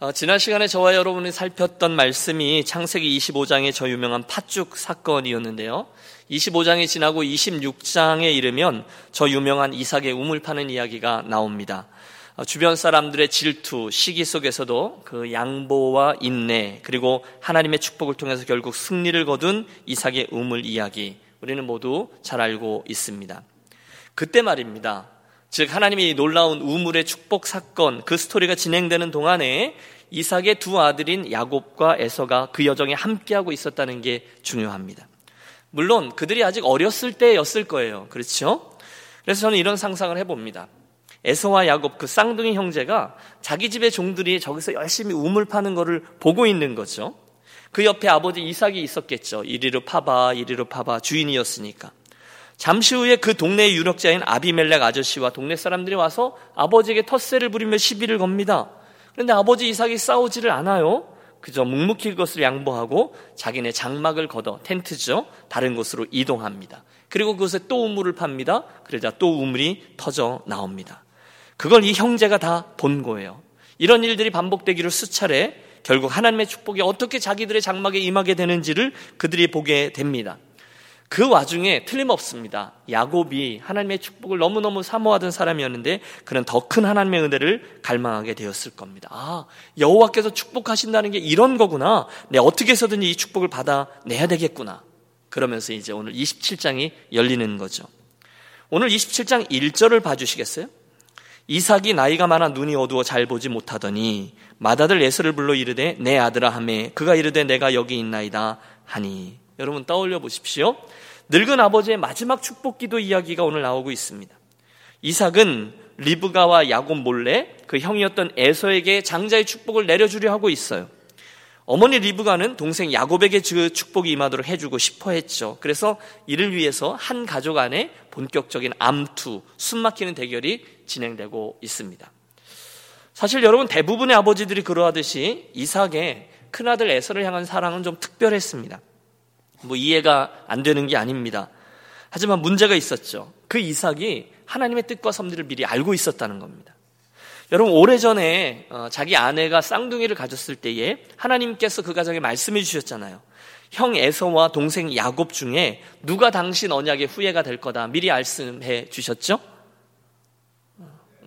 어, 지난 시간에 저와 여러분이 살폈던 말씀이 창세기 25장의 저 유명한 팥죽 사건이었는데요. 25장이 지나고 26장에 이르면 저 유명한 이삭의 우물 파는 이야기가 나옵니다. 어, 주변 사람들의 질투, 시기 속에서도 그 양보와 인내, 그리고 하나님의 축복을 통해서 결국 승리를 거둔 이삭의 우물 이야기, 우리는 모두 잘 알고 있습니다. 그때 말입니다. 즉 하나님이 놀라운 우물의 축복 사건 그 스토리가 진행되는 동안에 이삭의 두 아들인 야곱과 에서가 그 여정에 함께하고 있었다는 게 중요합니다. 물론 그들이 아직 어렸을 때였을 거예요. 그렇죠? 그래서 저는 이런 상상을 해봅니다. 에서와 야곱 그 쌍둥이 형제가 자기 집의 종들이 저기서 열심히 우물 파는 것을 보고 있는 거죠. 그 옆에 아버지 이삭이 있었겠죠. 이리로 파봐, 이리로 파봐 주인이었으니까. 잠시 후에 그 동네의 유력자인 아비멜렉 아저씨와 동네 사람들이 와서 아버지에게 텃세를 부리며 시비를 겁니다. 그런데 아버지 이삭이 싸우지를 않아요. 그저 묵묵히 그것을 양보하고 자기네 장막을 걷어 텐트죠. 다른 곳으로 이동합니다. 그리고 그것에 또 우물을 팝니다. 그러자 또 우물이 터져 나옵니다. 그걸 이 형제가 다 본 거예요. 이런 일들이 반복되기를 수차례 결국 하나님의 축복이 어떻게 자기들의 장막에 임하게 되는지를 그들이 보게 됩니다. 그 와중에 틀림없습니다. 야곱이 하나님의 축복을 너무너무 사모하던 사람이었는데 그는 더 큰 하나님의 은혜를 갈망하게 되었을 겁니다. 아, 여호와께서 축복하신다는 게 이런 거구나. 내 어떻게 해서든지 이 축복을 받아내야 되겠구나. 그러면서 이제 오늘 27장이 열리는 거죠. 오늘 27장 1절을 봐주시겠어요? 이삭이 나이가 많아 눈이 어두워 잘 보지 못하더니 맏아들 에서를 불러 이르되 내 아들아 하매 그가 이르되 내가 여기 있나이다 하니 여러분 떠올려 보십시오. 늙은 아버지의 마지막 축복 기도 이야기가 오늘 나오고 있습니다. 이삭은 리브가와 야곱 몰래 그 형이었던 에서에게 장자의 축복을 내려주려 하고 있어요. 어머니 리브가는 동생 야곱에게 그 축복이 임하도록 해주고 싶어 했죠. 그래서 이를 위해서 한 가족 안에 본격적인 암투, 숨막히는 대결이 진행되고 있습니다. 사실 여러분 대부분의 아버지들이 그러하듯이 이삭의 큰아들 에서를 향한 사랑은 좀 특별했습니다. 뭐 이해가 안 되는 게 아닙니다. 하지만 문제가 있었죠. 그 이삭이 하나님의 뜻과 섭리를 미리 알고 있었다는 겁니다. 여러분 오래전에 어, 자기 아내가 쌍둥이를 가졌을 때에 하나님께서 그 가정에 말씀해 주셨잖아요. 형 에서와 동생 야곱 중에 누가 당신 언약의 후예가 될 거다 미리 말씀해 주셨죠?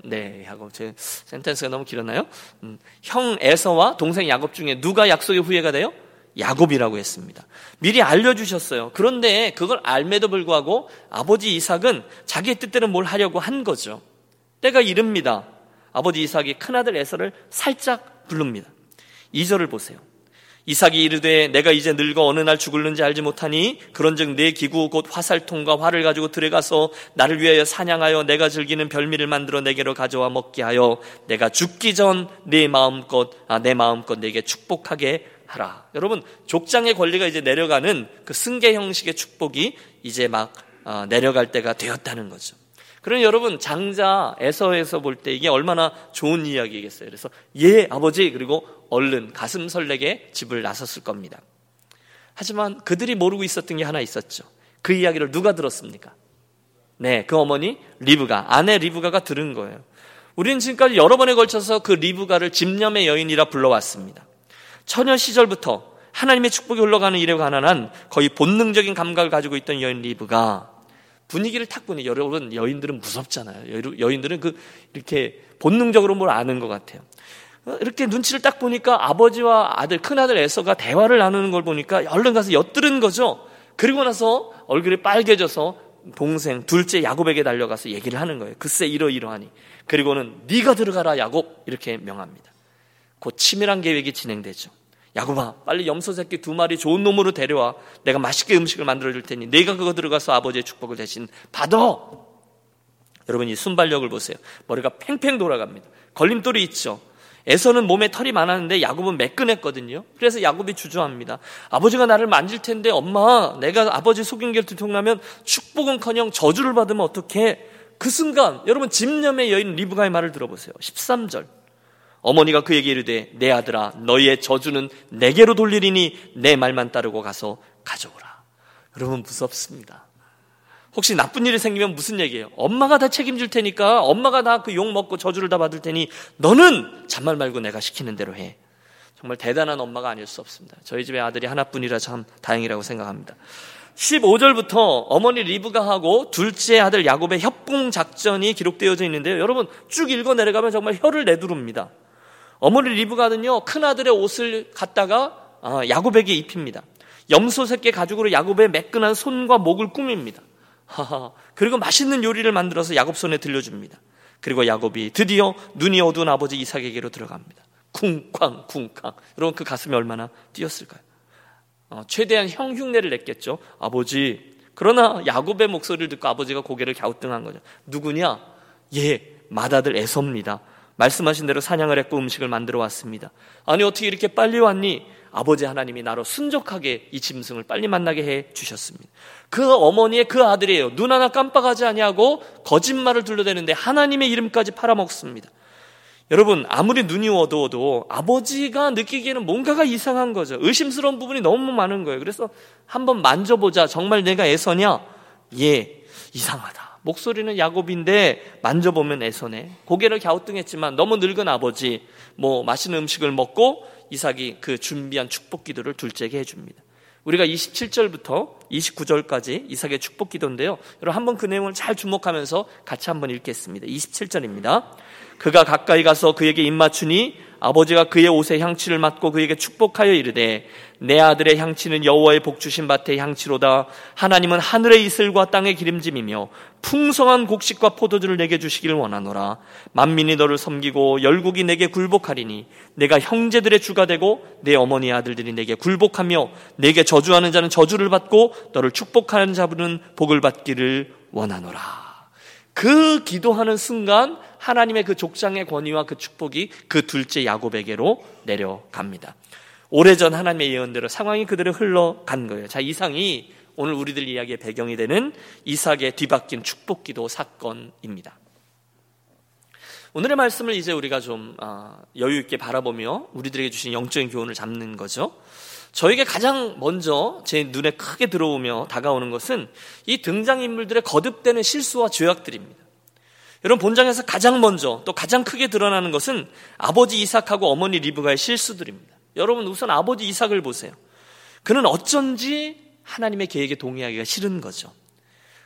네, 야곱 제 센텐스가 너무 길었나요? 음, 형 에서와 동생 야곱 중에 누가 약속의 후예가 돼요? 야곱이라고 했습니다. 미리 알려주셨어요. 그런데 그걸 알매도 불구하고 아버지 이삭은 자기의 뜻대로 뭘 하려고 한 거죠. 때가 이릅니다. 아버지 이삭이 큰아들 에서를 살짝 부릅니다. 2절을 보세요. 이삭이 이르되 내가 이제 늙어 어느 날 죽을는지 알지 못하니 그런즉 내 기구 곧 화살통과 활을 가지고 들어가서 나를 위하여 사냥하여 내가 즐기는 별미를 만들어 내게로 가져와 먹게 하여 내가 죽기 전 내 마음껏 아, 내 마음껏 내게 축복하게 하라. 여러분 족장의 권리가 이제 내려가는 그 승계 형식의 축복이 이제 막 어, 내려갈 때가 되었다는 거죠. 그러니 여러분 장자 에서에서 볼 때 이게 얼마나 좋은 이야기겠어요. 그래서 예 아버지 그리고 얼른 가슴 설레게 집을 나섰을 겁니다. 하지만 그들이 모르고 있었던 게 하나 있었죠. 그 이야기를 누가 들었습니까? 네, 그 어머니 리브가 아내 리브가가 들은 거예요. 우리는 지금까지 여러 번에 걸쳐서 그 리브가를 집념의 여인이라 불러왔습니다. 처녀 시절부터 하나님의 축복이 흘러가는 일에 관한 거의 본능적인 감각을 가지고 있던 여인 리브가 분위기를 탁 보니 여러분 여인들은 무섭잖아요. 여인들은 그 이렇게 본능적으로 뭘 아는 것 같아요. 어, 이렇게 눈치를 딱 보니까 아버지와 아들 큰 아들 에서가 대화를 나누는 걸 보니까 얼른 가서 엿들은 거죠. 그리고 나서 얼굴이 빨개져서 동생 둘째 야곱에게 달려가서 얘기를 하는 거예요. 글쎄 이러이러하니. 그리고는 네가 들어가라 야곱 이렇게 명합니다. 곧 치밀한 계획이 진행되죠. 야곱아, 빨리 염소 새끼 두 마리 좋은 놈으로 데려와. 내가 맛있게 음식을 만들어 줄 테니 내가 그거 들어가서 아버지의 축복을 대신 받아. 여러분 이 순발력을 보세요. 머리가 팽팽 돌아갑니다. 걸림돌이 있죠. 에서는 몸에 털이 많았는데 야곱은 매끈했거든요. 그래서 야곱이 주저합니다. 아버지가 나를 만질 텐데 엄마, 내가 아버지 속인 게 들통나면 축복은커녕 저주를 받으면 어떻게? 그 순간 여러분 집념의 여인 리브가의 말을 들어보세요. 13절. 어머니가 그에게 이르되 내 아들아 너희의 저주는 내게로 돌리리니 내 말만 따르고 가서 가져오라. 여러분 무섭습니다. 혹시 나쁜 일이 생기면 무슨 얘기예요? 엄마가 다 책임질 테니까 엄마가 다 그 욕 먹고 저주를 다 받을 테니 너는 잔말 말고 내가 시키는 대로 해. 정말 대단한 엄마가 아닐 수 없습니다. 저희 집에 아들이 하나뿐이라 참 다행이라고 생각합니다. 15절부터 어머니 리브가 하고 둘째 아들 야곱의 협공 작전이 기록되어져 있는데요. 여러분 쭉 읽어 내려가면 정말 혀를 내두릅니다. 어머니 리브가는요 큰 아들의 옷을 갖다가 아, 야곱에게 입힙니다. 염소 새끼 가죽으로 야곱의 매끈한 손과 목을 꾸밉니다. 그리고 맛있는 요리를 만들어서 야곱 손에 들려줍니다. 그리고 야곱이 드디어 눈이 어두운 아버지 이삭에게로 들어갑니다. 쿵쾅 쿵쾅. 여러분 그 가슴이 얼마나 뛰었을까요? 어, 최대한 형 흉내를 냈겠죠. 아버지. 그러나 야곱의 목소리를 듣고 아버지가 고개를 갸우뚱한 거죠. 누구냐? 예, 맏아들 에서입니다. 말씀하신 대로 사냥을 했고 음식을 만들어 왔습니다. 아니 어떻게 이렇게 빨리 왔니? 아버지 하나님이 나로 순적하게 이 짐승을 빨리 만나게 해 주셨습니다. 그 어머니의 그 아들이에요. 눈 하나 깜빡하지 아니하고 거짓말을 둘러대는데 하나님의 이름까지 팔아먹습니다. 여러분 아무리 눈이 어두워도 아버지가 느끼기에는 뭔가가 이상한 거죠. 의심스러운 부분이 너무 많은 거예요. 그래서 한번 만져보자. 정말 내가 애서냐? 예, 이상하다. 목소리는 야곱인데 만져보면 애서네. 고개를 갸우뚱했지만 너무 늙은 아버지 뭐 맛있는 음식을 먹고 이삭이 그 준비한 축복 기도를 둘째에게 해줍니다. 우리가 27절부터 29절까지 이삭의 축복 기도인데요. 여러분 한번 그 내용을 잘 주목하면서 같이 한번 읽겠습니다. 27절입니다. 그가 가까이 가서 그에게 입맞추니 아버지가 그의 옷에 향취를 맡고 그에게 축복하여 이르되 내 아들의 향취는 여호와의 복 주신 밭의 향취로다. 하나님은 하늘의 이슬과 땅의 기름짐이며 풍성한 곡식과 포도주를 내게 주시기를 원하노라. 만민이 너를 섬기고 열국이 내게 굴복하리니 내가 형제들의 주가 되고 내 어머니 아들들이 내게 굴복하며 내게 저주하는 자는 저주를 받고 너를 축복하는 자분은 복을 받기를 원하노라. 그 기도하는 순간 하나님의 그 족장의 권위와 그 축복이 그 둘째 야곱에게로 내려갑니다. 오래전 하나님의 예언대로 상황이 그대로 흘러간 거예요. 자, 이상이 오늘 우리들 이야기의 배경이 되는 이삭의 뒤바뀐 축복 기도 사건입니다. 오늘의 말씀을 이제 우리가 좀 아, 여유 있게 바라보며 우리들에게 주신 영적인 교훈을 잡는 거죠. 저에게 가장 먼저 제 눈에 크게 들어오며 다가오는 것은 이 등장인물들의 거듭되는 실수와 죄악들입니다. 여러분 본장에서 가장 먼저 또 가장 크게 드러나는 것은 아버지 이삭하고 어머니 리브가의 실수들입니다. 여러분 우선 아버지 이삭을 보세요. 그는 어쩐지 하나님의 계획에 동의하기가 싫은 거죠.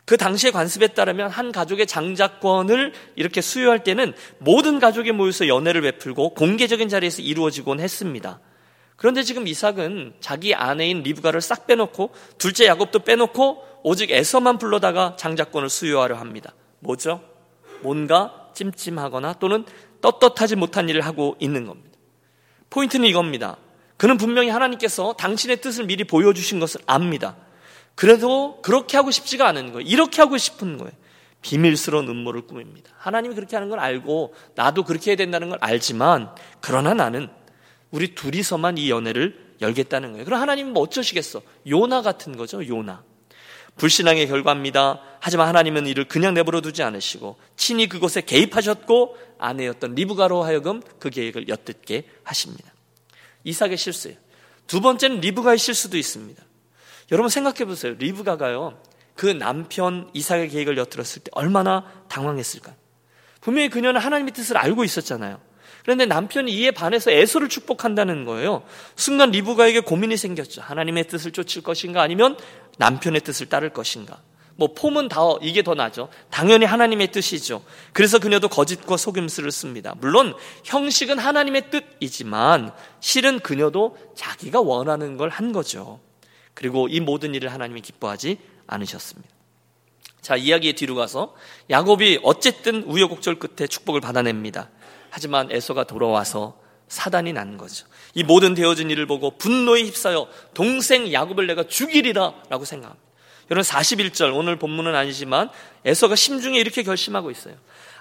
그 당시의 관습에 따르면 한 가족의 장자권을 이렇게 수여할 때는 모든 가족이 모여서 연애를 베풀고 공개적인 자리에서 이루어지곤 했습니다. 그런데 지금 이삭은 자기 아내인 리브가를 싹 빼놓고 둘째 야곱도 빼놓고 오직 에서만 불러다가 장자권을 수여하려 합니다. 뭐죠? 뭔가 찜찜하거나 또는 떳떳하지 못한 일을 하고 있는 겁니다. 포인트는 이겁니다. 그는 분명히 하나님께서 당신의 뜻을 미리 보여주신 것을 압니다. 그래도 그렇게 하고 싶지가 않은 거예요. 이렇게 하고 싶은 거예요. 비밀스러운 음모를 꾸밉니다. 하나님이 그렇게 하는 걸 알고 나도 그렇게 해야 된다는 걸 알지만 그러나 나는 우리 둘이서만 이 연애를 열겠다는 거예요. 그럼 하나님은 뭐 어쩌시겠어? 요나 같은 거죠, 요나. 불신앙의 결과입니다. 하지만 하나님은 이를 그냥 내버려 두지 않으시고 친히 그곳에 개입하셨고 아내였던 리브가로 하여금 그 계획을 엿듣게 하십니다. 이삭의 실수예요. 두 번째는 리브가의 실수도 있습니다. 여러분 생각해 보세요. 리브가가요. 그 남편 이삭의 계획을 엿들었을 때 얼마나 당황했을까요? 분명히 그녀는 하나님의 뜻을 알고 있었잖아요. 그런데 남편이 이에 반해서 에서를 축복한다는 거예요. 순간 리브가에게 고민이 생겼죠. 하나님의 뜻을 쫓을 것인가 아니면 남편의 뜻을 따를 것인가. 뭐 폼은 다 이게 더 나죠. 당연히 하나님의 뜻이죠. 그래서 그녀도 거짓과 속임수를 씁니다. 물론 형식은 하나님의 뜻이지만 실은 그녀도 자기가 원하는 걸 한 거죠. 그리고 이 모든 일을 하나님이 기뻐하지 않으셨습니다. 자, 이야기의 뒤로 가서 야곱이 어쨌든 우여곡절 끝에 축복을 받아냅니다. 하지만 에서가 돌아와서 사단이 난 거죠. 이 모든 되어진 일을 보고 분노에 휩싸여 동생 야곱을 내가 죽이리라 라고 생각합니다. 여러분 41절 오늘 본문은 아니지만 에서가 심중에 이렇게 결심하고 있어요.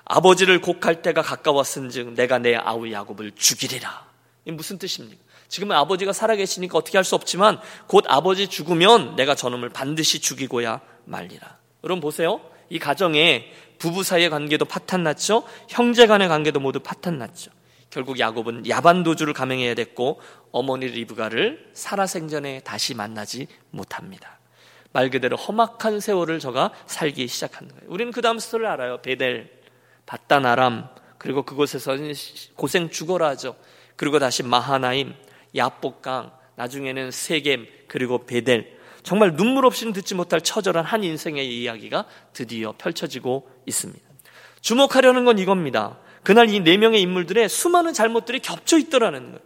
아버지를 곡할 때가 가까웠은즉 내가 내 아우 야곱을 죽이리라. 이 무슨 뜻입니까? 지금은 아버지가 살아계시니까 어떻게 할 수 없지만 곧 아버지 죽으면 내가 저놈을 반드시 죽이고야 말리라. 여러분 보세요. 이 가정에 부부 사이의 관계도 파탄 났죠. 형제 간의 관계도 모두 파탄 났죠. 결국 야곱은 야반도주를 감행해야 됐고 어머니 리브가를 살아생전에 다시 만나지 못합니다. 말 그대로 험악한 세월을 저가 살기 시작한 거예요. 우리는 그 다음 스토리를 알아요. 베델, 바단 아람, 그리고 그곳에서 고생 죽어라 하죠. 그리고 다시 마하나임, 야복강, 나중에는 세겜, 그리고 베델. 정말 눈물 없이는 듣지 못할 처절한 한 인생의 이야기가 드디어 펼쳐지고 있습니다. 주목하려는 건 이겁니다. 그날 이 네 명의 인물들의 수많은 잘못들이 겹쳐 있더라는 거예요.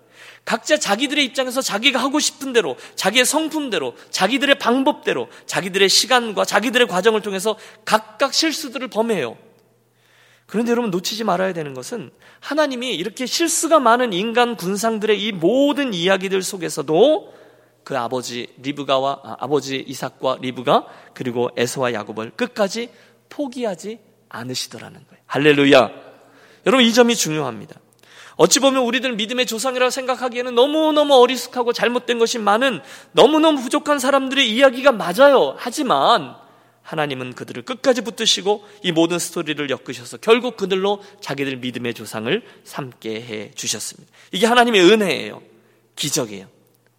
각자 자기들의 입장에서 자기가 하고 싶은 대로, 자기의 성품대로, 자기들의 방법대로, 자기들의 시간과 자기들의 과정을 통해서 각각 실수들을 범해요. 그런데 여러분 놓치지 말아야 되는 것은 하나님이 이렇게 실수가 많은 인간 군상들의 이 모든 이야기들 속에서도 그 아버지 리브가와 아, 아버지 이삭과 리브가 그리고 에서와 야곱을 끝까지 포기하지 않으시더라는 거예요. 할렐루야. 여러분 이 점이 중요합니다. 어찌 보면 우리들 믿음의 조상이라고 생각하기에는 너무너무 어리숙하고 잘못된 것이 많은 너무너무 부족한 사람들의 이야기가 맞아요. 하지만 하나님은 그들을 끝까지 붙드시고 이 모든 스토리를 엮으셔서 결국 그들로 자기들 믿음의 조상을 삼게 해 주셨습니다. 이게 하나님의 은혜예요. 기적이에요.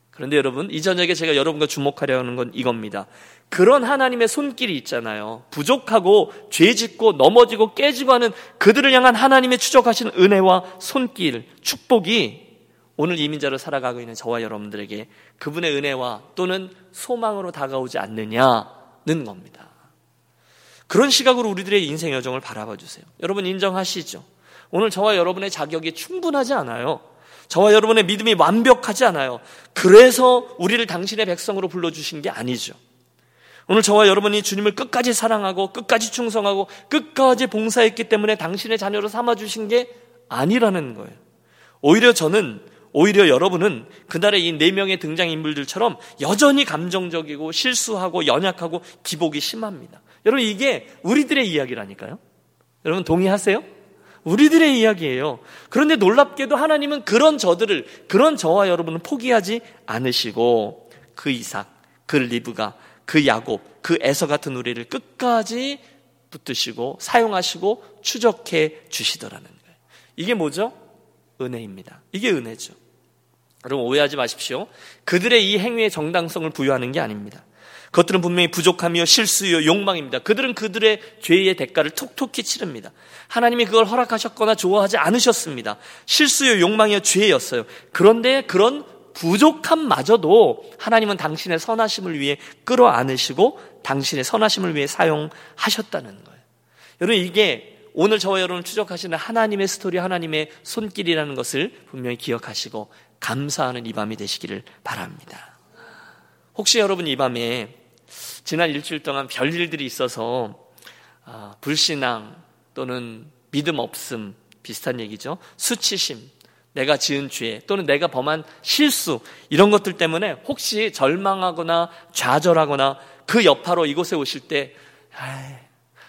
그런데 여러분, 이 저녁에 제가 여러분과 주목하려 하는 건 이겁니다. 그런 하나님의 손길이 있잖아요. 부족하고 죄 짓고 넘어지고 깨지고 하는 그들을 향한 하나님의 추적하신 은혜와 손길, 축복이 오늘 이민자로 살아가고 있는 저와 여러분들에게 그분의 은혜와 또는 소망으로 다가오지 않느냐는 겁니다. 그런 시각으로 우리들의 인생 여정을 바라봐 주세요. 여러분 인정하시죠? 오늘 저와 여러분의 자격이 충분하지 않아요. 저와 여러분의 믿음이 완벽하지 않아요. 그래서 우리를 당신의 백성으로 불러주신 게 아니죠. 오늘 저와 여러분이 주님을 끝까지 사랑하고 끝까지 충성하고 끝까지 봉사했기 때문에 당신의 자녀로 삼아주신 게 아니라는 거예요. 오히려 저는 오히려 여러분은 그날의 이 네 명의 등장인물들처럼 여전히 감정적이고 실수하고 연약하고 기복이 심합니다. 여러분 이게 우리들의 이야기라니까요. 여러분 동의하세요? 우리들의 이야기예요. 그런데 놀랍게도 하나님은 그런 저들을 그런 저와 여러분은 포기하지 않으시고 그 이삭, 그 리브가 그 야곱, 그 에서 같은 우리를 끝까지 붙드시고 사용하시고 추적해 주시더라는 거예요. 이게 뭐죠? 은혜입니다. 이게 은혜죠. 여러분 오해하지 마십시오. 그들의 이 행위의 정당성을 부여하는 게 아닙니다. 그것들은 분명히 부족하며 실수요 욕망입니다. 그들은 그들의 죄의 대가를 톡톡히 치릅니다. 하나님이 그걸 허락하셨거나 좋아하지 않으셨습니다. 실수요 욕망이요 죄였어요. 그런데 그런 부족함마저도 하나님은 당신의 선하심을 위해 끌어안으시고 당신의 선하심을 위해 사용하셨다는 거예요. 여러분 이게 오늘 저와 여러분 추적하시는 하나님의 스토리, 하나님의 손길이라는 것을 분명히 기억하시고 감사하는 이 밤이 되시기를 바랍니다. 혹시 여러분 이 밤에 지난 일주일 동안 별 일들이 있어서 아, 불신앙 또는 믿음 없음 비슷한 얘기죠. 수치심, 내가 지은 죄 또는 내가 범한 실수 이런 것들 때문에 혹시 절망하거나 좌절하거나 그 여파로 이곳에 오실 때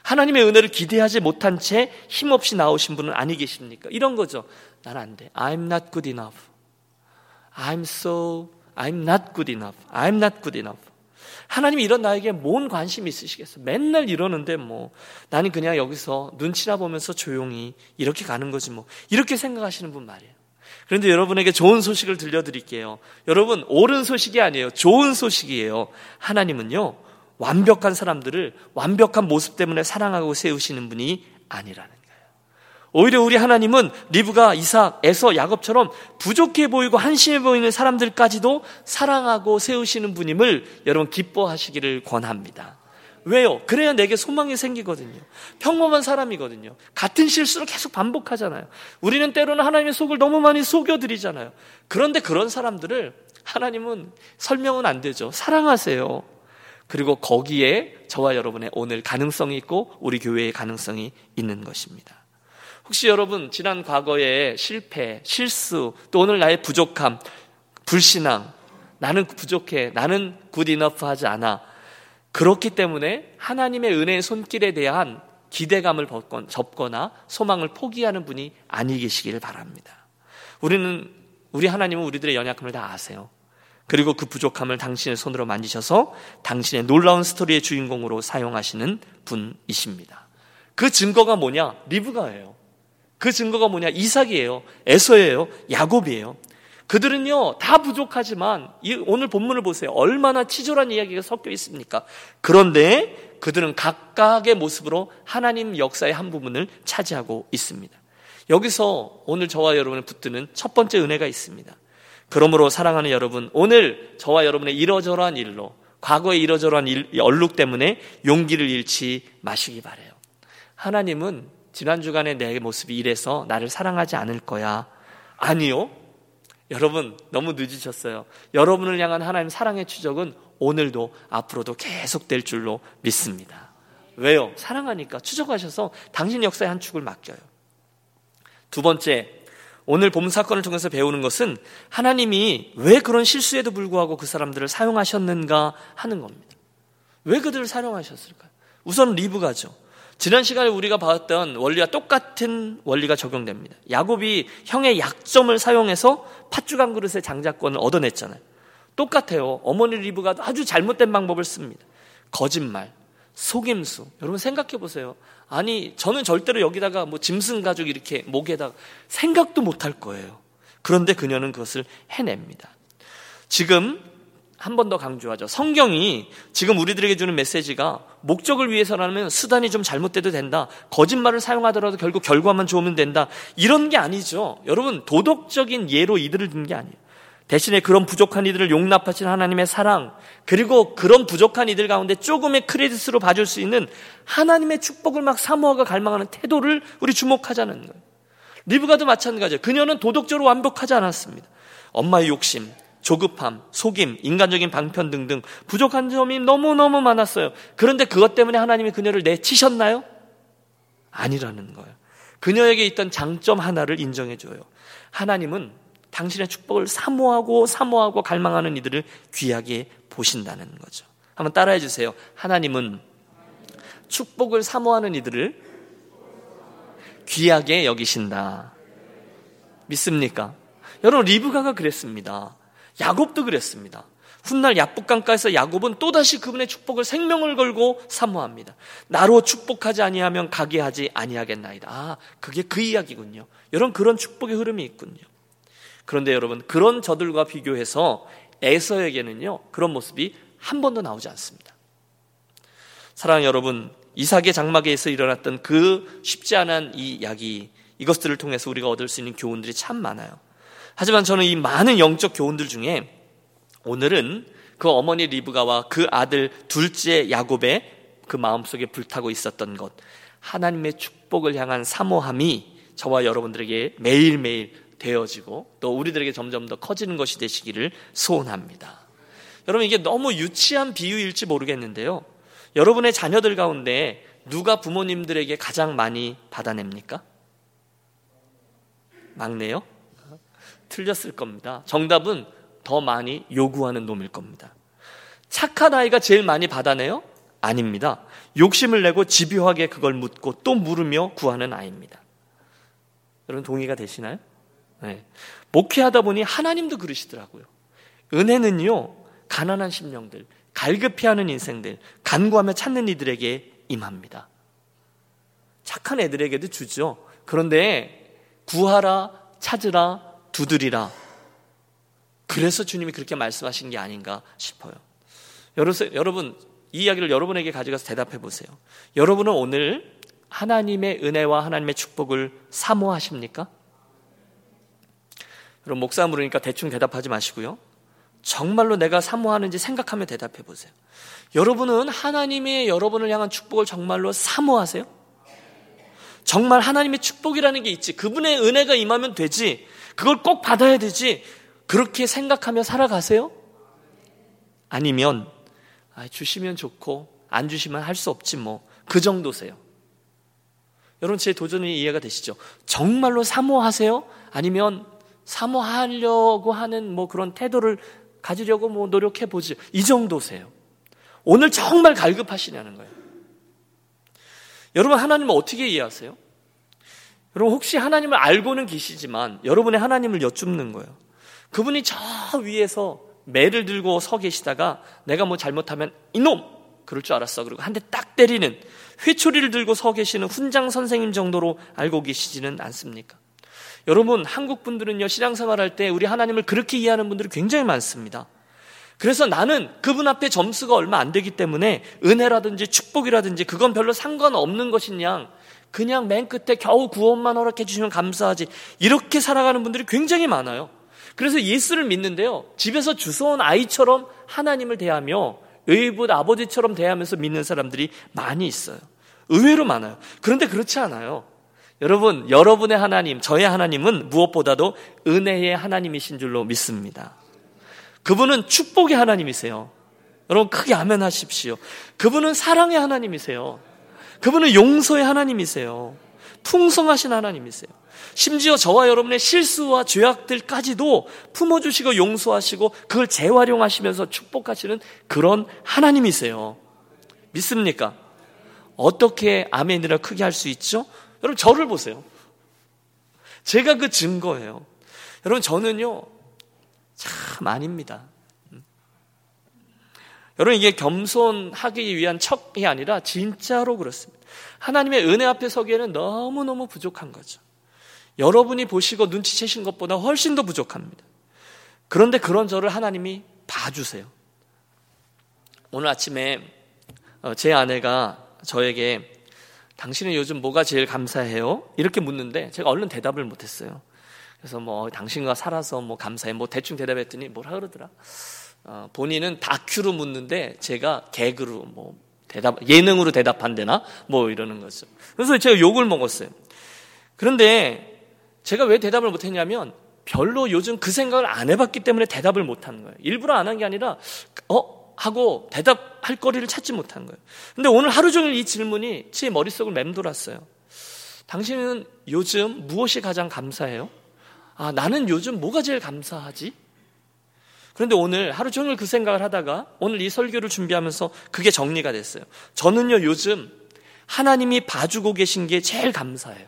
하나님의 은혜를 기대하지 못한 채 힘없이 나오신 분은 아니 계십니까? 이런 거죠. 난 안 돼. I'm not good enough. I'm so I'm not good enough. I'm not good enough. 하나님이 이런 나에게 뭔 관심이 있으시겠어? 맨날 이러는데 뭐 나는 그냥 여기서 눈치나 보면서 조용히 이렇게 가는 거지 뭐 이렇게 생각하시는 분 말이에요. 그런데 여러분에게 좋은 소식을 들려드릴게요. 여러분, 옳은 소식이 아니에요. 좋은 소식이에요. 하나님은요, 완벽한 사람들을 완벽한 모습 때문에 사랑하고 세우시는 분이 아니라는 거예요. 오히려 우리 하나님은 리브가 이삭, 에서, 야곱처럼 부족해 보이고 한심해 보이는 사람들까지도 사랑하고 세우시는 분임을 여러분 기뻐하시기를 권합니다. 왜요? 그래야 내게 소망이 생기거든요. 평범한 사람이거든요. 같은 실수를 계속 반복하잖아요. 우리는 때로는 하나님의 속을 너무 많이 속여드리잖아요. 그런데 그런 사람들을 하나님은 설명은 안 되죠. 사랑하세요. 그리고 거기에 저와 여러분의 오늘 가능성이 있고 우리 교회의 가능성이 있는 것입니다. 혹시 여러분 지난 과거의 실패, 실수, 또 오늘 나의 부족함, 불신앙, 나는 부족해, 나는 good enough 하지 않아. 그렇기 때문에 하나님의 은혜의 손길에 대한 기대감을 접거나 소망을 포기하는 분이 아니 계시기를 바랍니다. 우리는 우리 하나님은 우리들의 연약함을 다 아세요. 그리고 그 부족함을 당신의 손으로 만지셔서 당신의 놀라운 스토리의 주인공으로 사용하시는 분이십니다. 그 증거가 뭐냐? 리브가예요. 그 증거가 뭐냐? 이삭이에요. 에서예요. 야곱이에요. 그들은요, 다 부족하지만, 오늘 본문을 보세요. 얼마나 치졸한 이야기가 섞여 있습니까? 그런데 그들은 각각의 모습으로 하나님 역사의 한 부분을 차지하고 있습니다. 여기서 오늘 저와 여러분을 붙드는 첫 번째 은혜가 있습니다. 그러므로 사랑하는 여러분, 오늘 저와 여러분의 이러저러한 일로, 과거의 이러저러한 일, 얼룩 때문에 용기를 잃지 마시기 바래요. 하나님은 지난 주간에 내 모습이 이래서 나를 사랑하지 않을 거야. 아니요. 여러분, 너무 늦으셨어요. 여러분을 향한 하나님 사랑의 추적은 오늘도 앞으로도 계속될 줄로 믿습니다. 왜요? 사랑하니까 추적하셔서 당신 역사의 한 축을 맡겨요. 두 번째, 오늘 본 사건을 통해서 배우는 것은 하나님이 왜 그런 실수에도 불구하고 그 사람들을 사용하셨는가 하는 겁니다. 왜 그들을 사용하셨을까요? 우선 리브가죠. 지난 시간에 우리가 봤던 원리와 똑같은 원리가 적용됩니다. 야곱이 형의 약점을 사용해서 팥죽 한 그릇의 장자권을 얻어냈잖아요. 똑같아요. 어머니 리브가 아주 잘못된 방법을 씁니다. 거짓말, 속임수. 여러분 생각해 보세요. 아니, 저는 절대로 여기다가 뭐 짐승 가죽 이렇게 목에다가 생각도 못 할 거예요. 그런데 그녀는 그것을 해냅니다. 지금 한 번 더 강조하죠. 성경이 지금 우리들에게 주는 메시지가 목적을 위해서라면 수단이 좀 잘못돼도 된다. 거짓말을 사용하더라도 결국 결과만 좋으면 된다. 이런 게 아니죠. 여러분, 도덕적인 예로 이들을 든 게 아니에요. 대신에 그런 부족한 이들을 용납하신 하나님의 사랑, 그리고 그런 부족한 이들 가운데 조금의 크레딧으로 봐줄 수 있는 하나님의 축복을 막 사모하고 갈망하는 태도를 우리 주목하자는 거예요. 리브가도 마찬가지예요. 그녀는 도덕적으로 완벽하지 않았습니다. 엄마의 욕심, 조급함, 속임, 인간적인 방편 등등 부족한 점이 너무너무 많았어요. 그런데 그것 때문에 하나님이 그녀를 내치셨나요? 아니라는 거예요. 그녀에게 있던 장점 하나를 인정해줘요. 하나님은 당신의 축복을 사모하고 사모하고 갈망하는 이들을 귀하게 보신다는 거죠. 한번 따라해 주세요. 하나님은 축복을 사모하는 이들을 귀하게 여기신다. 믿습니까? 여러분 리브가가 그랬습니다. 야곱도 그랬습니다. 훗날 야복강가에서 야곱은 또다시 그분의 축복을 생명을 걸고 사모합니다. 나로 축복하지 아니하면 가게 하지 아니하겠나이다. 아, 그게 그 이야기군요. 여러분 그런 축복의 흐름이 있군요. 그런데 여러분 그런 저들과 비교해서 에서에게는요 그런 모습이 한 번도 나오지 않습니다. 사랑하는 여러분 이삭의 장막에서 일어났던 그 쉽지 않은 이 이야기 이것들을 통해서 우리가 얻을 수 있는 교훈들이 참 많아요. 하지만 저는 이 많은 영적 교훈들 중에 오늘은 그 어머니 리브가와 그 아들 둘째 야곱의 그 마음속에 불타고 있었던 것 하나님의 축복을 향한 사모함이 저와 여러분들에게 매일매일 되어지고 또 우리들에게 점점 더 커지는 것이 되시기를 소원합니다. 여러분 이게 너무 유치한 비유일지 모르겠는데요. 여러분의 자녀들 가운데 누가 부모님들에게 가장 많이 받아냅니까? 막내요? 틀렸을 겁니다. 정답은 더 많이 요구하는 놈일 겁니다. 착한 아이가 제일 많이 받아내요? 아닙니다. 욕심을 내고 집요하게 그걸 묻고 또 물으며 구하는 아이입니다. 여러분 동의가 되시나요? 네. 목회하다 보니 하나님도 그러시더라고요. 은혜는요, 가난한 심령들, 갈급해 하는 인생들, 간구하며 찾는 이들에게 임합니다. 착한 애들에게도 주죠. 그런데 구하라, 찾으라, 두드리라. 그래서 주님이 그렇게 말씀하신 게 아닌가 싶어요. 여러분, 이 이야기를 여러분에게 가져가서 대답해 보세요. 여러분은 오늘 하나님의 은혜와 하나님의 축복을 사모하십니까? 여러분 목사 물으니까 대충 대답하지 마시고요. 정말로 내가 사모하는지 생각하며 대답해 보세요. 여러분은 하나님의 여러분을 향한 축복을 정말로 사모하세요? 정말 하나님의 축복이라는 게 있지. 그분의 은혜가 임하면 되지. 그걸 꼭 받아야 되지. 그렇게 생각하며 살아가세요? 아니면 아, 주시면 좋고 안 주시면 할 수 없지 뭐. 그 정도세요. 여러분 제 도전이 이해가 되시죠? 정말로 사모하세요? 아니면 사모하려고 하는 뭐 그런 태도를 가지려고 뭐 노력해 보지. 이 정도세요. 오늘 정말 갈급하시냐는 거예요. 여러분 하나님을 어떻게 이해하세요? 여러분 혹시 하나님을 알고는 계시지만 여러분의 하나님을 여쭙는 거예요. 그분이 저 위에서 매를 들고 서 계시다가 내가 뭐 잘못하면 이놈 그럴 줄 알았어. 그리고 한 대 딱 때리는 회초리를 들고 서 계시는 훈장 선생님 정도로 알고 계시지는 않습니까? 여러분, 한국 분들은요, 신앙생활 할 때 우리 하나님을 그렇게 이해하는 분들이 굉장히 많습니다. 그래서 나는 그분 앞에 점수가 얼마 안 되기 때문에 은혜라든지 축복이라든지 그건 별로 상관없는 양 그냥 맨 끝에 겨우 구원만 허락해 주시면 감사하지. 이렇게 살아가는 분들이 굉장히 많아요. 그래서 예수를 믿는데요. 집에서 주워온 아이처럼 하나님을 대하며 의붓 아버지처럼 대하면서 믿는 사람들이 많이 있어요. 의외로 많아요. 그런데 그렇지 않아요. 여러분, 여러분의 하나님, 저의 하나님은 무엇보다도 은혜의 하나님이신 줄로 믿습니다. 그분은 축복의 하나님이세요. 여러분, 크게 아멘 하십시오. 그분은 사랑의 하나님이세요. 그분은 용서의 하나님이세요. 풍성하신 하나님이세요. 심지어 저와 여러분의 실수와 죄악들까지도 품어주시고 용서하시고 그걸 재활용하시면서 축복하시는 그런 하나님이세요. 믿습니까? 어떻게 아멘이라 크게 할 수 있죠? 여러분 저를 보세요. 제가 그 증거예요. 여러분 저는요 참 아닙니다. 여러분 이게 겸손하기 위한 척이 아니라 진짜로 그렇습니다. 하나님의 은혜 앞에 서기에는 너무너무 부족한 거죠. 여러분이 보시고 눈치채신 것보다 훨씬 더 부족합니다. 그런데 그런 저를 하나님이 봐주세요. 오늘 아침에 어, 제 아내가 저에게 당신은 요즘 뭐가 제일 감사해요? 이렇게 묻는데 제가 얼른 대답을 못했어요. 그래서 뭐 당신과 살아서 뭐 감사해 뭐 대충 대답했더니 뭐라 그러더라. 어, 본인은 다큐로 묻는데 제가 개그로 뭐 대답 예능으로 대답한대나 뭐 이러는 거죠. 그래서 제가 욕을 먹었어요. 그런데 제가 왜 대답을 못했냐면 별로 요즘 그 생각을 안 해봤기 때문에 대답을 못하는 거예요. 일부러 안 한 게 아니라 어 하고 대답할 거리를 찾지 못한 거예요. 근데 오늘 하루 종일 이 질문이 제 머릿속을 맴돌았어요. 당신은 요즘 무엇이 가장 감사해요? 아, 나는 요즘 뭐가 제일 감사하지? 그런데 오늘 하루 종일 그 생각을 하다가 오늘 이 설교를 준비하면서 그게 정리가 됐어요. 저는요, 요즘 하나님이 봐주고 계신 게 제일 감사해요.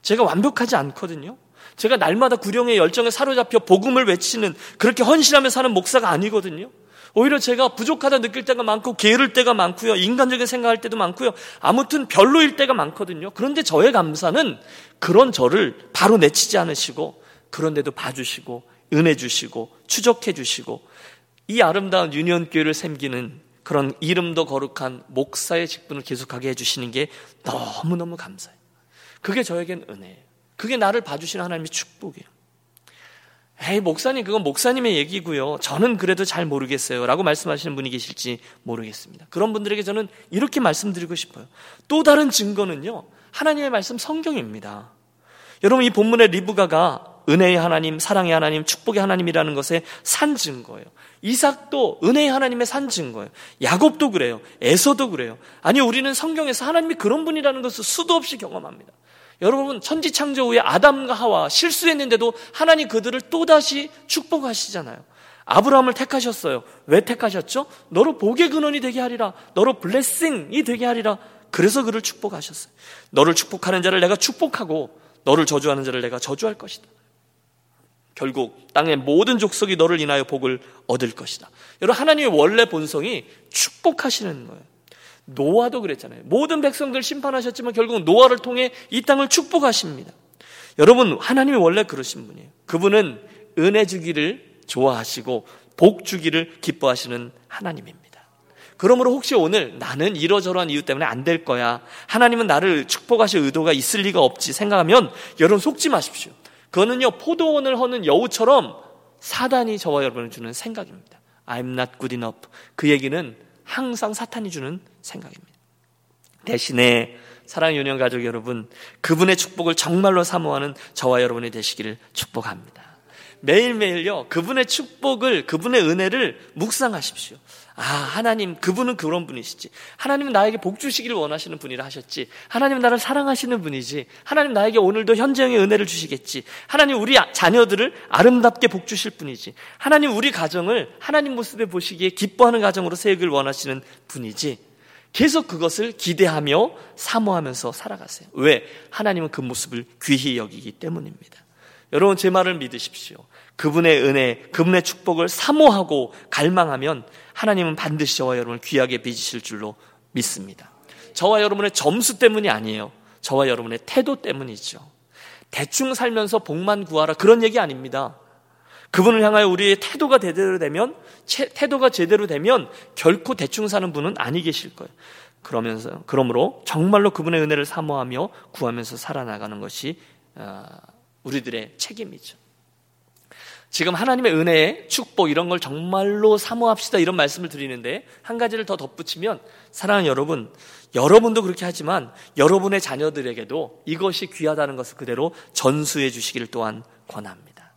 제가 완벽하지 않거든요. 제가 날마다 구령의 열정에 사로잡혀 복음을 외치는 그렇게 헌신하며 사는 목사가 아니거든요. 오히려 제가 부족하다 느낄 때가 많고 게으를 때가 많고요. 인간적인 생각할 때도 많고요. 아무튼 별로일 때가 많거든요. 그런데 저의 감사는 그런 저를 바로 내치지 않으시고 그런데도 봐주시고 은혜 주시고 추적해 주시고 이 아름다운 유니온 교회를 섬기는 그런 이름도 거룩한 목사의 직분을 계속하게 해주시는 게 너무너무 감사해요. 그게 저에겐 은혜예요. 그게 나를 봐주시는 하나님의 축복이에요. 에이, 목사님, 그건 목사님의 얘기고요. 저는 그래도 잘 모르겠어요. 라고 말씀하시는 분이 계실지 모르겠습니다. 그런 분들에게 저는 이렇게 말씀드리고 싶어요. 또 다른 증거는요, 하나님의 말씀 성경입니다. 여러분, 이 본문의 리브가가 은혜의 하나님, 사랑의 하나님, 축복의 하나님이라는 것의 산 증거예요. 이삭도 은혜의 하나님의 산 증거예요. 야곱도 그래요. 에서도 그래요. 아니, 우리는 성경에서 하나님이 그런 분이라는 것을 수도 없이 경험합니다. 여러분 천지 창조 후에 아담과 하와 실수했는데도 하나님 그들을 또다시 축복하시잖아요. 아브라함을 택하셨어요. 왜 택하셨죠? 너로 복의 근원이 되게 하리라. 너로 블레싱이 되게 하리라. 그래서 그를 축복하셨어요. 너를 축복하는 자를 내가 축복하고 너를 저주하는 자를 내가 저주할 것이다. 결국 땅의 모든 족속이 너를 인하여 복을 얻을 것이다. 여러분 하나님의 원래 본성이 축복하시는 거예요. 노아도 그랬잖아요. 모든 백성들 심판하셨지만 결국 노아를 통해 이 땅을 축복하십니다. 여러분, 하나님이 원래 그러신 분이에요. 그분은 은혜 주기를 좋아하시고 복 주기를 기뻐하시는 하나님입니다. 그러므로 혹시 오늘 나는 이러저러한 이유 때문에 안 될 거야. 하나님은 나를 축복하실 의도가 있을 리가 없지 생각하면 여러분 속지 마십시오. 그거는요, 포도원을 허는 여우처럼 사단이 저와 여러분을 주는 생각입니다. I'm not good enough. 그 얘기는 항상 사탄이 주는 생각입니다. 대신에 사랑의 유년 가족 여러분, 그분의 축복을 정말로 사모하는 저와 여러분이 되시기를 축복합니다. 매일매일요, 그분의 축복을, 그분의 은혜를 묵상하십시오. 아, 하나님, 그분은 그런 분이시지. 하나님은 나에게 복 주시기를 원하시는 분이라 하셨지. 하나님은 나를 사랑하시는 분이지. 하나님 나에게 오늘도 현재형의 은혜를 주시겠지. 하나님 우리 자녀들을 아름답게 복 주실 분이지. 하나님 우리 가정을 하나님 모습에 보시기에 기뻐하는 가정으로 세우길 원하시는 분이지. 계속 그것을 기대하며 사모하면서 살아가세요. 왜? 하나님은 그 모습을 귀히 여기기 때문입니다. 여러분 제 말을 믿으십시오. 그분의 은혜, 그분의 축복을 사모하고 갈망하면 하나님은 반드시 저와 여러분을 귀하게 빚으실 줄로 믿습니다. 저와 여러분의 점수 때문이 아니에요. 저와 여러분의 태도 때문이죠. 대충 살면서 복만 구하라 그런 얘기 아닙니다. 그분을 향하여 우리의 태도가 제대로 되면 태도가 제대로 되면 결코 대충 사는 분은 아니 계실 거예요. 그러면서 그러므로 정말로 그분의 은혜를 사모하며 구하면서 살아나가는 것이 어, 우리들의 책임이죠. 지금 하나님의 은혜, 축복 이런 걸 정말로 사모합시다 이런 말씀을 드리는데 한 가지를 더 덧붙이면 사랑하는 여러분, 여러분도 그렇게 하지만 여러분의 자녀들에게도 이것이 귀하다는 것을 그대로 전수해 주시기를 또한 권합니다.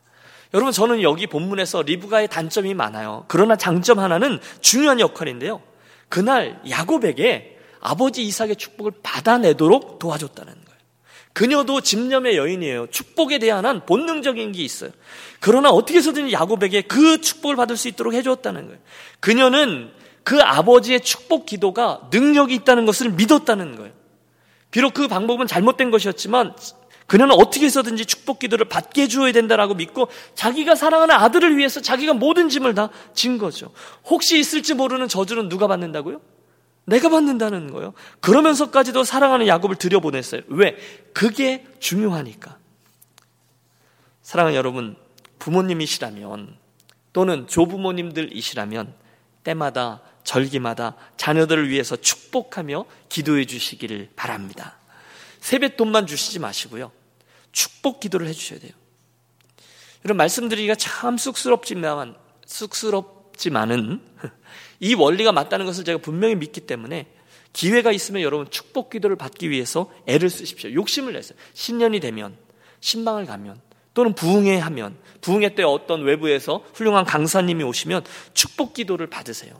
여러분 저는 여기 본문에서 리브가의 단점이 많아요. 그러나 장점 하나는 중요한 역할인데요. 그날 야곱에게 아버지 이삭의 축복을 받아내도록 도와줬다는 그녀도 집념의 여인이에요. 축복에 대한 본능적인 게 있어요. 그러나 어떻게 해서든 야곱에게 그 축복을 받을 수 있도록 해주었다는 거예요. 그녀는 그 아버지의 축복 기도가 능력이 있다는 것을 믿었다는 거예요. 비록 그 방법은 잘못된 것이었지만 그녀는 어떻게 해서든지 축복 기도를 받게 해줘야 된다라고 믿고 자기가 사랑하는 아들을 위해서 자기가 모든 짐을 다 진 거죠. 혹시 있을지 모르는 저주는 누가 받는다고요? 내가 받는다는 거예요. 그러면서까지도 사랑하는 야곱을 들여보냈어요. 왜? 그게 중요하니까. 사랑하는 여러분, 부모님이시라면 또는 조부모님들이시라면 때마다 절기마다 자녀들을 위해서 축복하며 기도해 주시기를 바랍니다. 세뱃돈만 주시지 마시고요. 축복 기도를 해 주셔야 돼요. 이런 말씀드리기가 참 쑥스럽지만 쑥스럽 지만은 이 원리가 맞다는 것을 제가 분명히 믿기 때문에 기회가 있으면 여러분 축복 기도를 받기 위해서 애를 쓰십시오. 욕심을 내세요. 신년이 되면, 신방을 가면, 또는 부흥회 하면, 부흥회 때 어떤 외부에서 훌륭한 강사님이 오시면 축복 기도를 받으세요.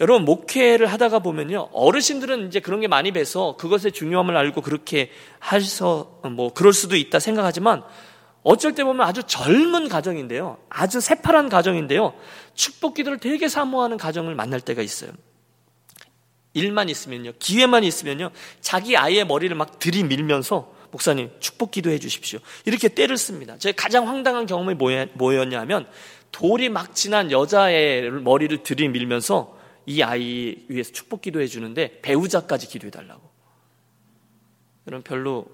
여러분, 목회를 하다가 보면요. 어르신들은 이제 그런 게 많이 배서 그것의 중요함을 알고 그렇게 하셔, 뭐, 그럴 수도 있다 생각하지만 어쩔 때 보면 아주 젊은 가정인데요. 아주 새파란 가정인데요. 축복 기도를 되게 사모하는 가정을 만날 때가 있어요. 일만 있으면요. 기회만 있으면요. 자기 아이의 머리를 막 들이밀면서 목사님 축복 기도해 주십시오. 이렇게 때를 씁니다. 제 가장 황당한 경험이 뭐였냐면 돌이 막 지난 여자의 머리를 들이밀면서 이 아이 위해서 축복 기도해 주는데 배우자까지 기도해 달라고. 여러분 별로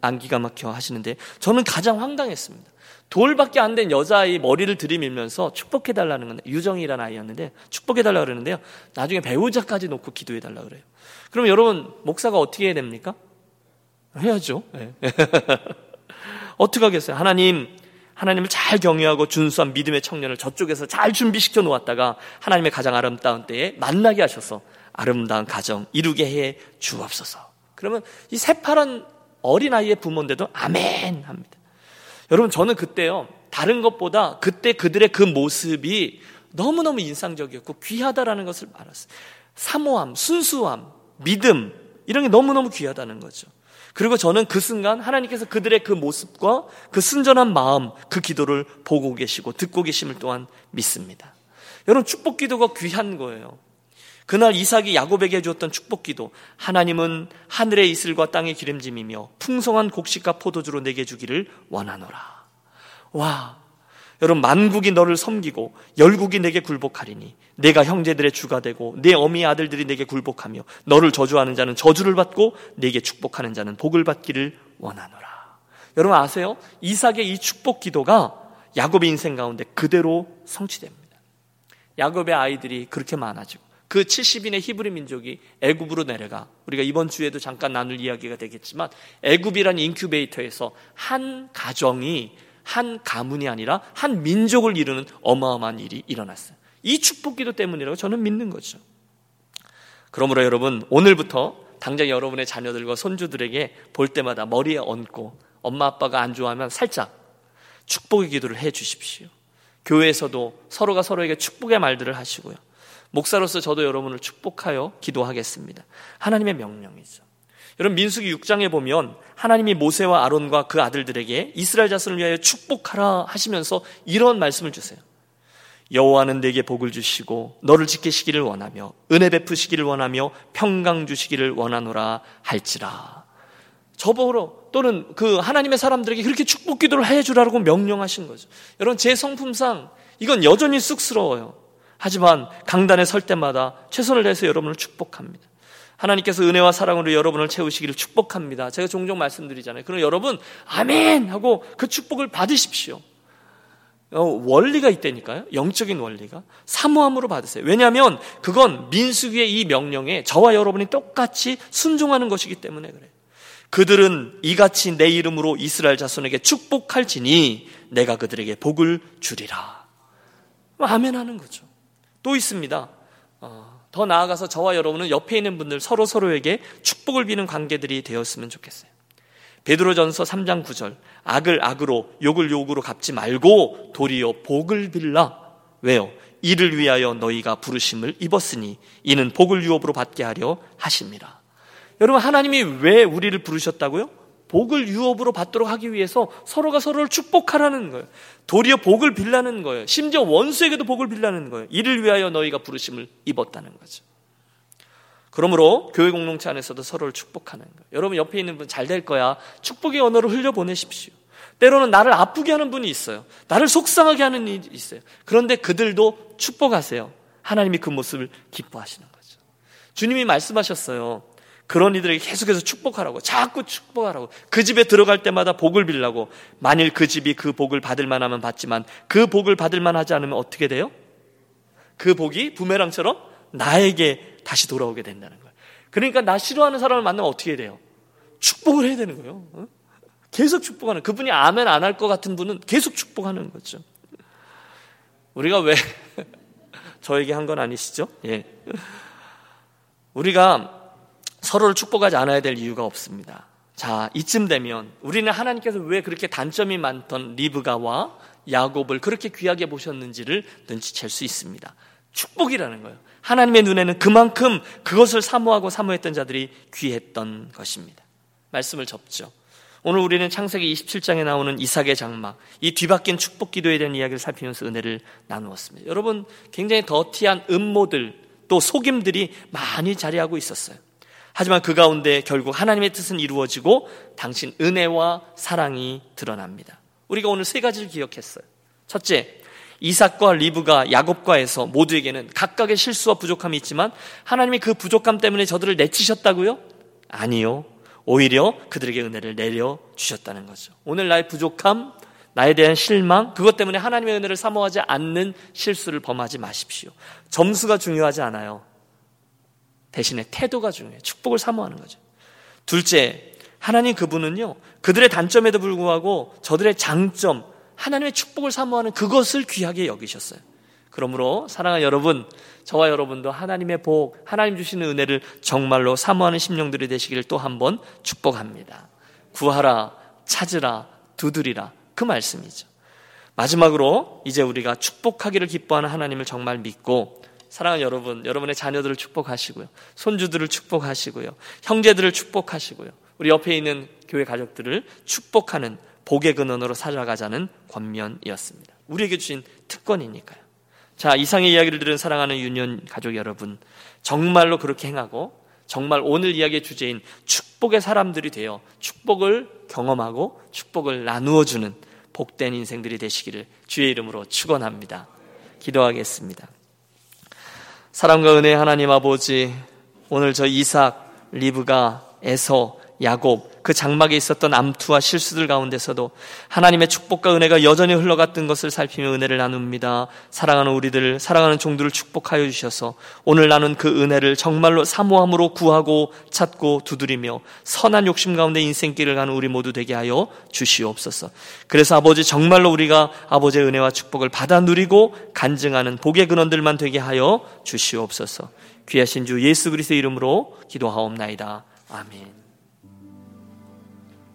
안 기가 막혀 하시는데 저는 가장 황당했습니다. 돌밖에 안 된 여자아이 머리를 들이밀면서 축복해달라는 건데, 유정이라는 아이였는데, 축복해달라 그러는데요. 나중에 배우자까지 놓고 기도해달라 그래요. 그럼 여러분, 목사가 어떻게 해야 됩니까? 해야죠. 네. 어떻게 하겠어요? 하나님, 하나님을 잘 경외하고 준수한 믿음의 청년을 저쪽에서 잘 준비시켜 놓았다가 하나님의 가장 아름다운 때에 만나게 하셔서 아름다운 가정 이루게 해 주옵소서. 그러면 이 새파란 어린아이의 부모인데도 아멘 합니다. 여러분, 저는 그때요, 다른 것보다 그때 그들의 그 모습이 너무너무 인상적이었고 귀하다라는 것을 알았어요. 사모함, 순수함, 믿음, 이런 게 너무너무 귀하다는 거죠. 그리고 저는 그 순간 하나님께서 그들의 그 모습과 그 순전한 마음, 그 기도를 보고 계시고 듣고 계심을 또한 믿습니다. 여러분, 축복 기도가 귀한 거예요. 그날 이삭이 야곱에게 해주었던 축복기도 하나님은 하늘의 이슬과 땅의 기름짐이며 풍성한 곡식과 포도주로 내게 주기를 원하노라. 와, 여러분 만국이 너를 섬기고 열국이 내게 굴복하리니 내가 형제들의 주가 되고 내 어미의 아들들이 내게 굴복하며 너를 저주하는 자는 저주를 받고 내게 축복하는 자는 복을 받기를 원하노라. 여러분 아세요? 이삭의 이 축복 기도가 야곱의 인생 가운데 그대로 성취됩니다. 야곱의 아이들이 그렇게 많아지고 그 70인의 히브리 민족이 애굽으로 내려가 우리가 이번 주에도 잠깐 나눌 이야기가 되겠지만 애굽이란 인큐베이터에서 한 가정이 한 가문이 아니라 한 민족을 이루는 어마어마한 일이 일어났어요. 이 축복기도 때문이라고 저는 믿는 거죠. 그러므로 여러분 오늘부터 당장 여러분의 자녀들과 손주들에게 볼 때마다 머리에 얹고 엄마 아빠가 안 좋아하면 살짝 축복의 기도를 해 주십시오. 교회에서도 서로가 서로에게 축복의 말들을 하시고요. 목사로서 저도 여러분을 축복하여 기도하겠습니다. 하나님의 명령이죠. 여러분 민수기 6장에 보면 하나님이 모세와 아론과 그 아들들에게 이스라엘 자손을 위하여 축복하라 하시면서 이런 말씀을 주세요. 여호와는 내게 복을 주시고 너를 지키시기를 원하며 은혜 베푸시기를 원하며 평강 주시기를 원하노라 할지라. 저보러 또는 그 하나님의 사람들에게 그렇게 축복 기도를 해 주라고 명령하신 거죠. 여러분 제 성품상 이건 여전히 쑥스러워요. 하지만 강단에 설 때마다 최선을 다해서 여러분을 축복합니다. 하나님께서 은혜와 사랑으로 여러분을 채우시기를 축복합니다. 제가 종종 말씀드리잖아요. 그럼 여러분 아멘 하고 그 축복을 받으십시오. 어, 원리가 있다니까요. 영적인 원리가 사모함으로 받으세요. 왜냐하면 그건 민수기의 이 명령에 저와 여러분이 똑같이 순종하는 것이기 때문에 그래요. 그들은 이같이 내 이름으로 이스라엘 자손에게 축복할지니 내가 그들에게 복을 주리라. 아멘 하는 거죠. 또 있습니다. 어, 더 나아가서 저와 여러분은 옆에 있는 분들 서로 서로에게 축복을 비는 관계들이 되었으면 좋겠어요. 베드로전서 3장 9절 악을 악으로 욕을 욕으로 갚지 말고 도리어 복을 빌라. 왜요? 이를 위하여 너희가 부르심을 입었으니 이는 복을 유업으로 받게 하려 하십니다. 여러분 하나님이 왜 우리를 부르셨다고요? 복을 유업으로 받도록 하기 위해서 서로가 서로를 축복하라는 거예요. 도리어 복을 빌라는 거예요. 심지어 원수에게도 복을 빌라는 거예요. 이를 위하여 너희가 부르심을 입었다는 거죠. 그러므로 교회 공동체 안에서도 서로를 축복하는 거예요. 여러분 옆에 있는 분 잘 될 거야. 축복의 언어를 흘려 보내십시오. 때로는 나를 아프게 하는 분이 있어요. 나를 속상하게 하는 일이 있어요. 그런데 그들도 축복하세요. 하나님이 그 모습을 기뻐하시는 거죠. 주님이 말씀하셨어요. 그런 이들에게 계속해서 축복하라고, 자꾸 축복하라고, 그 집에 들어갈 때마다 복을 빌라고, 만일 그 집이 그 복을 받을 만하면 받지만 그 복을 받을 만하지 않으면 어떻게 돼요? 그 복이 부메랑처럼 나에게 다시 돌아오게 된다는 거예요. 그러니까 나 싫어하는 사람을 만나면 어떻게 돼요? 축복을 해야 되는 거예요. 어? 계속 축복하는 그분이 아멘 안 할 것 같은 분은 계속 축복하는 거죠. 우리가 왜 저에게 한 건 아니시죠? 예. 우리가 서로를 축복하지 않아야 될 이유가 없습니다. 자, 이쯤 되면 우리는 하나님께서 왜 그렇게 단점이 많던 리브가와 야곱을 그렇게 귀하게 보셨는지를 눈치챌 수 있습니다. 축복이라는 거예요. 하나님의 눈에는 그만큼 그것을 사모하고 사모했던 자들이 귀했던 것입니다. 말씀을 접죠. 오늘 우리는 창세기 27장에 나오는 이삭의 장막, 이 뒤바뀐 축복 기도에 대한 이야기를 살피면서 은혜를 나누었습니다. 여러분, 굉장히 더티한 음모들, 또 속임들이 많이 자리하고 있었어요. 하지만 그 가운데 결국 하나님의 뜻은 이루어지고 당신 은혜와 사랑이 드러납니다. 우리가 오늘 세 가지를 기억했어요. 첫째, 이삭과 리브가 야곱과에서 모두에게는 각각의 실수와 부족함이 있지만 하나님이 그 부족함 때문에 저들을 내치셨다고요? 아니요. 오히려 그들에게 은혜를 내려 주셨다는 거죠. 오늘 나의 부족함, 나에 대한 실망, 그것 때문에 하나님의 은혜를 사모하지 않는 실수를 범하지 마십시오. 점수가 중요하지 않아요. 대신에 태도가 중요해요. 축복을 사모하는 거죠. 둘째, 하나님 그분은요, 그들의 단점에도 불구하고 저들의 장점, 하나님의 축복을 사모하는 그것을 귀하게 여기셨어요. 그러므로 사랑하는 여러분, 저와 여러분도 하나님의 복, 하나님 주시는 은혜를 정말로 사모하는 심령들이 되시기를 또 한 번 축복합니다. 구하라, 찾으라, 두드리라. 그 말씀이죠. 마지막으로 이제 우리가 축복하기를 기뻐하는 하나님을 정말 믿고 사랑하는 여러분, 여러분의 자녀들을 축복하시고요. 손주들을 축복하시고요. 형제들을 축복하시고요. 우리 옆에 있는 교회 가족들을 축복하는 복의 근원으로 살아가자는 권면이었습니다. 우리에게 주신 특권이니까요. 자, 이상의 이야기를 들은 사랑하는 유년 가족 여러분, 정말로 그렇게 행하고 정말 오늘 이야기의 주제인 축복의 사람들이 되어 축복을 경험하고 축복을 나누어 주는 복된 인생들이 되시기를 주의 이름으로 축원합니다. 기도하겠습니다. 사랑과 은혜 하나님 아버지, 오늘 저 이삭, 리브가, 에서, 야곱, 그 장막에 있었던 암투와 실수들 가운데서도 하나님의 축복과 은혜가 여전히 흘러갔던 것을 살피며 은혜를 나눕니다. 사랑하는 우리들, 사랑하는 종들을 축복하여 주셔서 오늘 나눈 그 은혜를 정말로 사모함으로 구하고 찾고 두드리며 선한 욕심 가운데 인생길을 가는 우리 모두 되게 하여 주시옵소서. 그래서 아버지 정말로 우리가 아버지의 은혜와 축복을 받아 누리고 간증하는 복의 근원들만 되게 하여 주시옵소서. 귀하신 주 예수 그리스도의 이름으로 기도하옵나이다. 아멘.